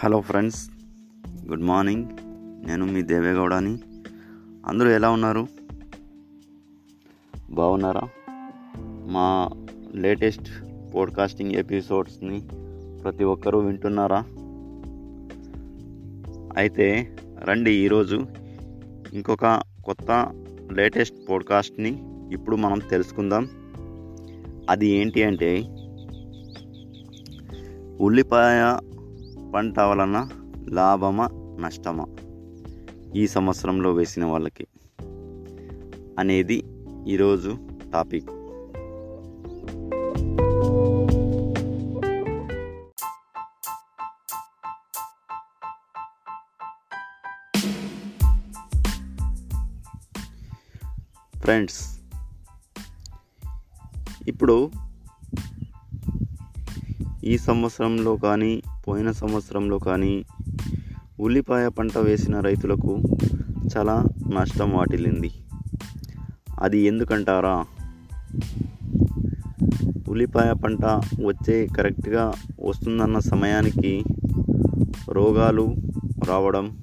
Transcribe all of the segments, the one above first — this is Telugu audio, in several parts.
Hello friends good morning. నేను మీ దేవేగౌడని. అందరూ ఎలా ఉన్నారు? బాగున్నారా? మా లేటెస్ట్ పోడ్కాస్టింగ్ ఎపిసోడ్స్ని ప్రతి ఒక్కరూ వింటున్నారా? అయితే రండి ఈరోజు ఇంకొక కొత్త లేటెస్ట్ పోడ్కాస్ట్ని ఇప్పుడు మనం తెలుసుకుందాం. అది ఏంటి అంటే ఉల్లిపాయ పంట వలన లాభమా నష్టమా? ఈ సంవత్సరంలో వేసిన వాళ్ళకి అనేది ఈరోజు టాపిక్. ఫ్రెండ్స్ ఇప్పుడు ఈ సంవత్సరంలో కానీ పోయిన సంవత్సరంలో కానీ ఉల్లిపాయ పంట వేసిన రైతులకు చాలా నష్టం వాటిల్లింది. అది ఎందుకంటారా? ఉల్లిపాయ పంట వచ్చే కరెక్ట్గా వస్తుందన్న సమయానికి రోగాలు రావడం.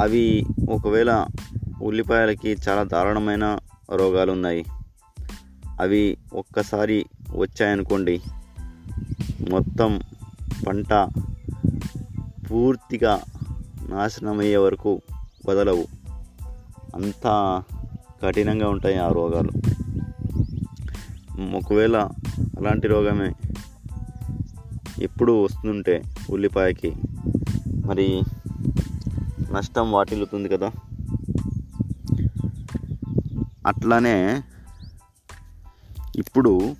అవి ఒకవేళ ఉల్లిపాయలకి చాలా దారుణమైన రోగాలు ఉన్నాయి అవి ఒక్కసారి వచ్చాయనుకోండి. మొత్తం పంట పూర్తిగా నాశనమయ్యే వరకు వదలవు. అంత కఠినంగా ఉంటాయి ఆ రోగాలు. ఒకవేళ అలాంటి రోగమే ఎప్పుడు వస్తుంటే ఉల్లిపాయకి మరి నష్టం వాటిల్లుతుంది కదా. అట్లానే ఇప్పుడు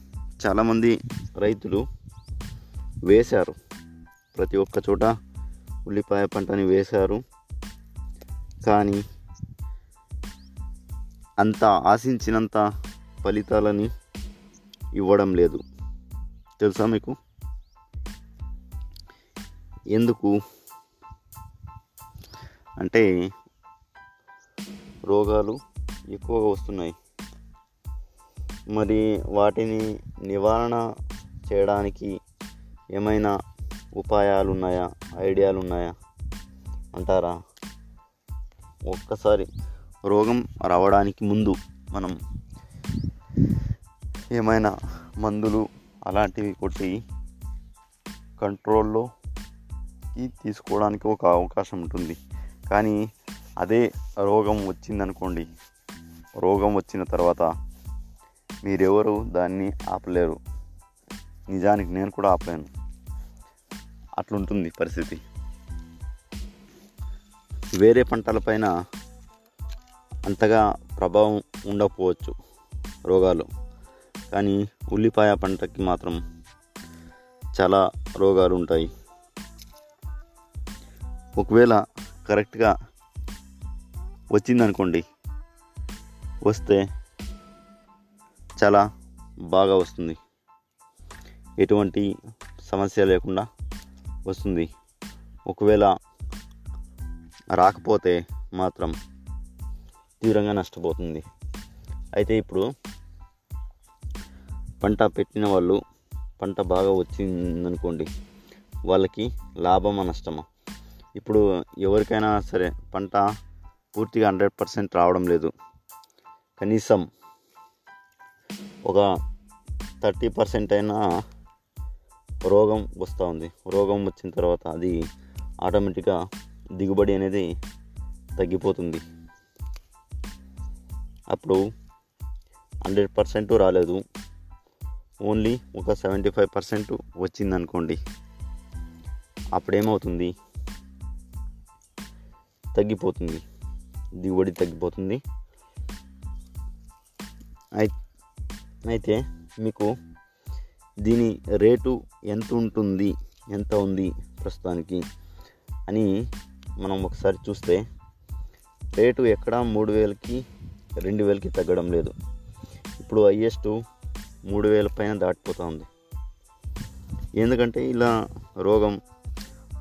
చాలామంది రైతులు వేశారు. ప్రతి ఒక్క చోట ఉల్లిపాయ పంటని వేశారు. కానీ అంత ఆశించినంత ఫలితాలని ఇవ్వడం లేదు. తెలుసా మీకు? ఎందుకు? అంటే రోగాలు ఎక్కువగా వస్తున్నాయి. మరి వాటిని నివారణ చేయడానికి ఏమైనా ఉపాయాలు ఉన్నాయా ఐడియాలు ఉన్నాయా అంటారా? ఒక్కసారి రోగం రావడానికి ముందు మనం ఏమైనా మందులు అలాంటివి కొట్టి కంట్రోల్లో తీసుకోవడానికి ఒక అవకాశం ఉంటుంది. కానీ అదే రోగం వచ్చిందనుకోండి రోగం వచ్చిన తర్వాత మీరెవరు? దాన్ని ఆపలేరు. నిజానికి నేను కూడా ఆపలేను. అట్లుంటుంది పరిస్థితి. వేరే పంటలపైన అంతగా ప్రభావం ఉండకపోవచ్చు రోగాలు. కానీ ఉల్లిపాయ పంటకి మాత్రం చాలా రోగాలు ఉంటాయి ఒకవేళ కరెక్ట్గా వచ్చిందనుకోండి వస్తే చాలా బాగా వస్తుంది. ఎటువంటి సమస్య లేకుండా వస్తుంది. ఒకవేళ రాకపోతే మాత్రం తీవ్రంగా నష్టపోతుంది. అయితే ఇప్పుడు పంట పెట్టిన వాళ్ళు పంట బాగా వచ్చిందనుకోండి వాళ్ళకి లాభమా నష్టమా? ఇప్పుడు ఎవరికైనా సరే పంట పూర్తిగా హండ్రెడ్ పర్సెంట్ రావడం లేదు. కనీసం ఒక థర్టీ పర్సెంట్ అయినా రోగం వస్తూ ఉంది. రోగం వచ్చిన తర్వాత అది ఆటోమేటిక్గా దిగుబడి అనేది తగ్గిపోతుంది. అప్పుడు హండ్రెడ్ పర్సెంట్ రాలేదు. ఓన్లీ ఒక సెవెంటీ ఫైవ్ పర్సెంట్ వచ్చిందనుకోండి. అప్పుడేమవుతుంది? తగ్గిపోతుంది. దిగుబడి తగ్గిపోతుంది. అయితే మీకు దీని రేటు ఎంత ఉంటుంది ఎంత ఉంది ప్రస్తుతానికి? అని మనం ఒకసారి చూస్తే రేటు ఎక్కడ మూడు వేలకి రెండు వేలకి తగ్గడం లేదు. ఇప్పుడు హయ్యెస్ట్ మూడు వేల పైన దాటిపోతూ ఉంది. ఎందుకంటే ఇలా రోగం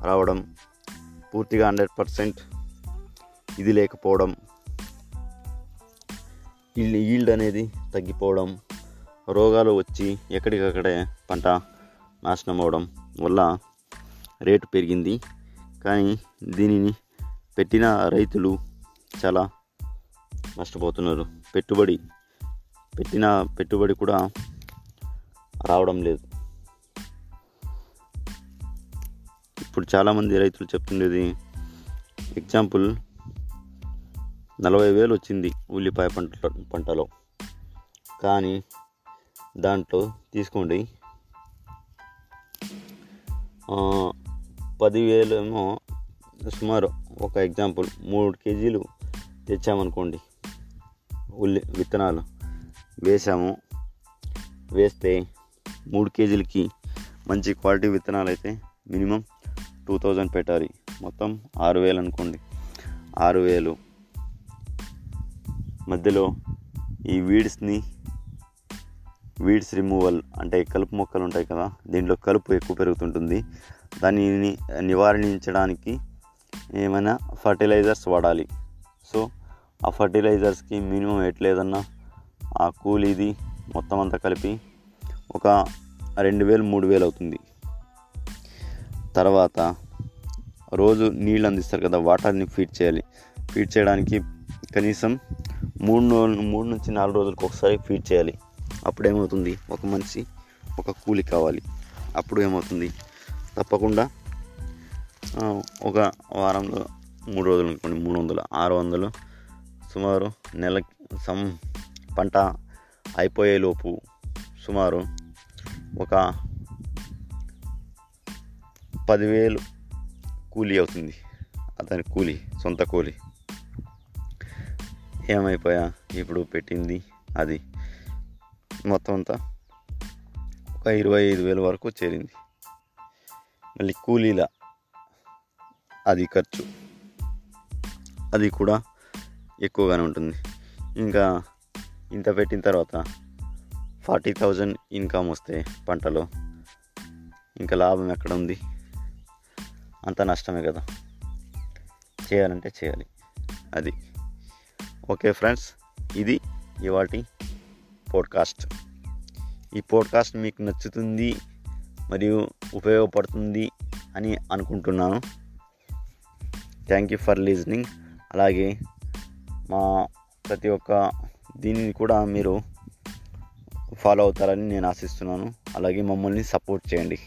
రావడం పూర్తిగా హండ్రెడ్ పర్సెంట్ ఇది లేకపోవడం ఈల్డ్ అనేది తగ్గిపోవడం రోగాలు వచ్చి ఎక్కడికక్కడే పంట నాశనం అవడం వల్ల రేటు పెరిగింది. కానీ దీనిని పెట్టిన రైతులు చాలా నష్టపోతున్నారు. పెట్టుబడి పెట్టిన పెట్టుబడి కూడా రావడం లేదు. ఇప్పుడు చాలామంది రైతులు చెప్తుండేది ఎగ్జాంపుల్ నలభై వేలు వచ్చింది ఉల్లిపాయ పంట పంటలో. కానీ దాంట్లో తీసుకోండి. పదివేలు ఏమో సుమారు ఒక ఎగ్జాంపుల్ మూడు కేజీలు తెచ్చామనుకోండి. ఉల్లి విత్తనాలు వేసాము. వేస్తే మూడు కేజీలకి మంచి క్వాలిటీ విత్తనాలు అయితే మినిమం టూ థౌజండ్ పెట్టాలి. మొత్తం ఆరు వేలు అనుకోండి. ఆరు వేలు. మధ్యలో ఈ వీడ్స్ని వీడ్స్ రిమూవల్ అంటే కలుపు మొక్కలు ఉంటాయి కదా దీంట్లో కలుపు ఎక్కువ పెరుగుతుంటుంది. దానిని నివారించడానికి ఏమైనా ఫర్టిలైజర్స్ వాడాలి. సో ఆ ఫర్టిలైజర్స్కి మినిమం ఎట్లేదన్నా ఆ కూలీది మొత్తం అంతా కలిపి ఒక రెండు వేలు మూడు వేలు అవుతుంది. తర్వాత రోజు నీళ్ళు అందిస్తారు కదా వాటర్ని ఫీడ్ చేయాలి. ఫీడ్ చేయడానికి కనీసం మూడు రోజులు మూడు నుంచి నాలుగు రోజులకు ఒకసారి ఫీడ్ చేయాలి. అప్పుడు ఏమవుతుంది ఒక మనిషి ఒక కూలి కావాలి. అప్పుడు ఏమవుతుంది తప్పకుండా ఒక వారంలో మూడు రోజులు అనుకోండి మూడు వందలు ఆరు వందలు సుమారు నెల సం పంట అయిపోయేలోపు సుమారు ఒక పదివేలు కూలీ అవుతుంది. అతని కూలీ సొంత కూలీ. ఏమైపోయా? ఇప్పుడు పెట్టింది అది. మొత్తం అంతా ఒక ఇరవై ఐదు వేల వరకు చేరింది. మళ్ళీ కూలీల అది ఖర్చు. అది కూడా ఎక్కువగానే ఉంటుంది. ఇంకా ఇంత పెట్టిన తర్వాత ఫార్టీ థౌజండ్ ఇన్కమ్ వస్తే పంటలో ఇంకా లాభం ఎక్కడ ఉంది? అంత నష్టమే కదా. చేయాలంటే చేయాలి. అది. ఓకే ఫ్రెండ్స్ ఇది ఇవాటి పోడ్కాస్ట్ ఈ పోడ్కాస్ట్ మీకు నచ్చుతుంది మరియు ఉపయోగపడుతుంది అని అనుకుంటున్నాను. థ్యాంక్ యూ ఫర్ లిజనింగ్ అలాగే మా ప్రతి ఒక్క దీనిని కూడా మీరు ఫాలో అవుతారని నేను ఆశిస్తున్నాను. అలాగే మమ్మల్ని సపోర్ట్ చేయండి.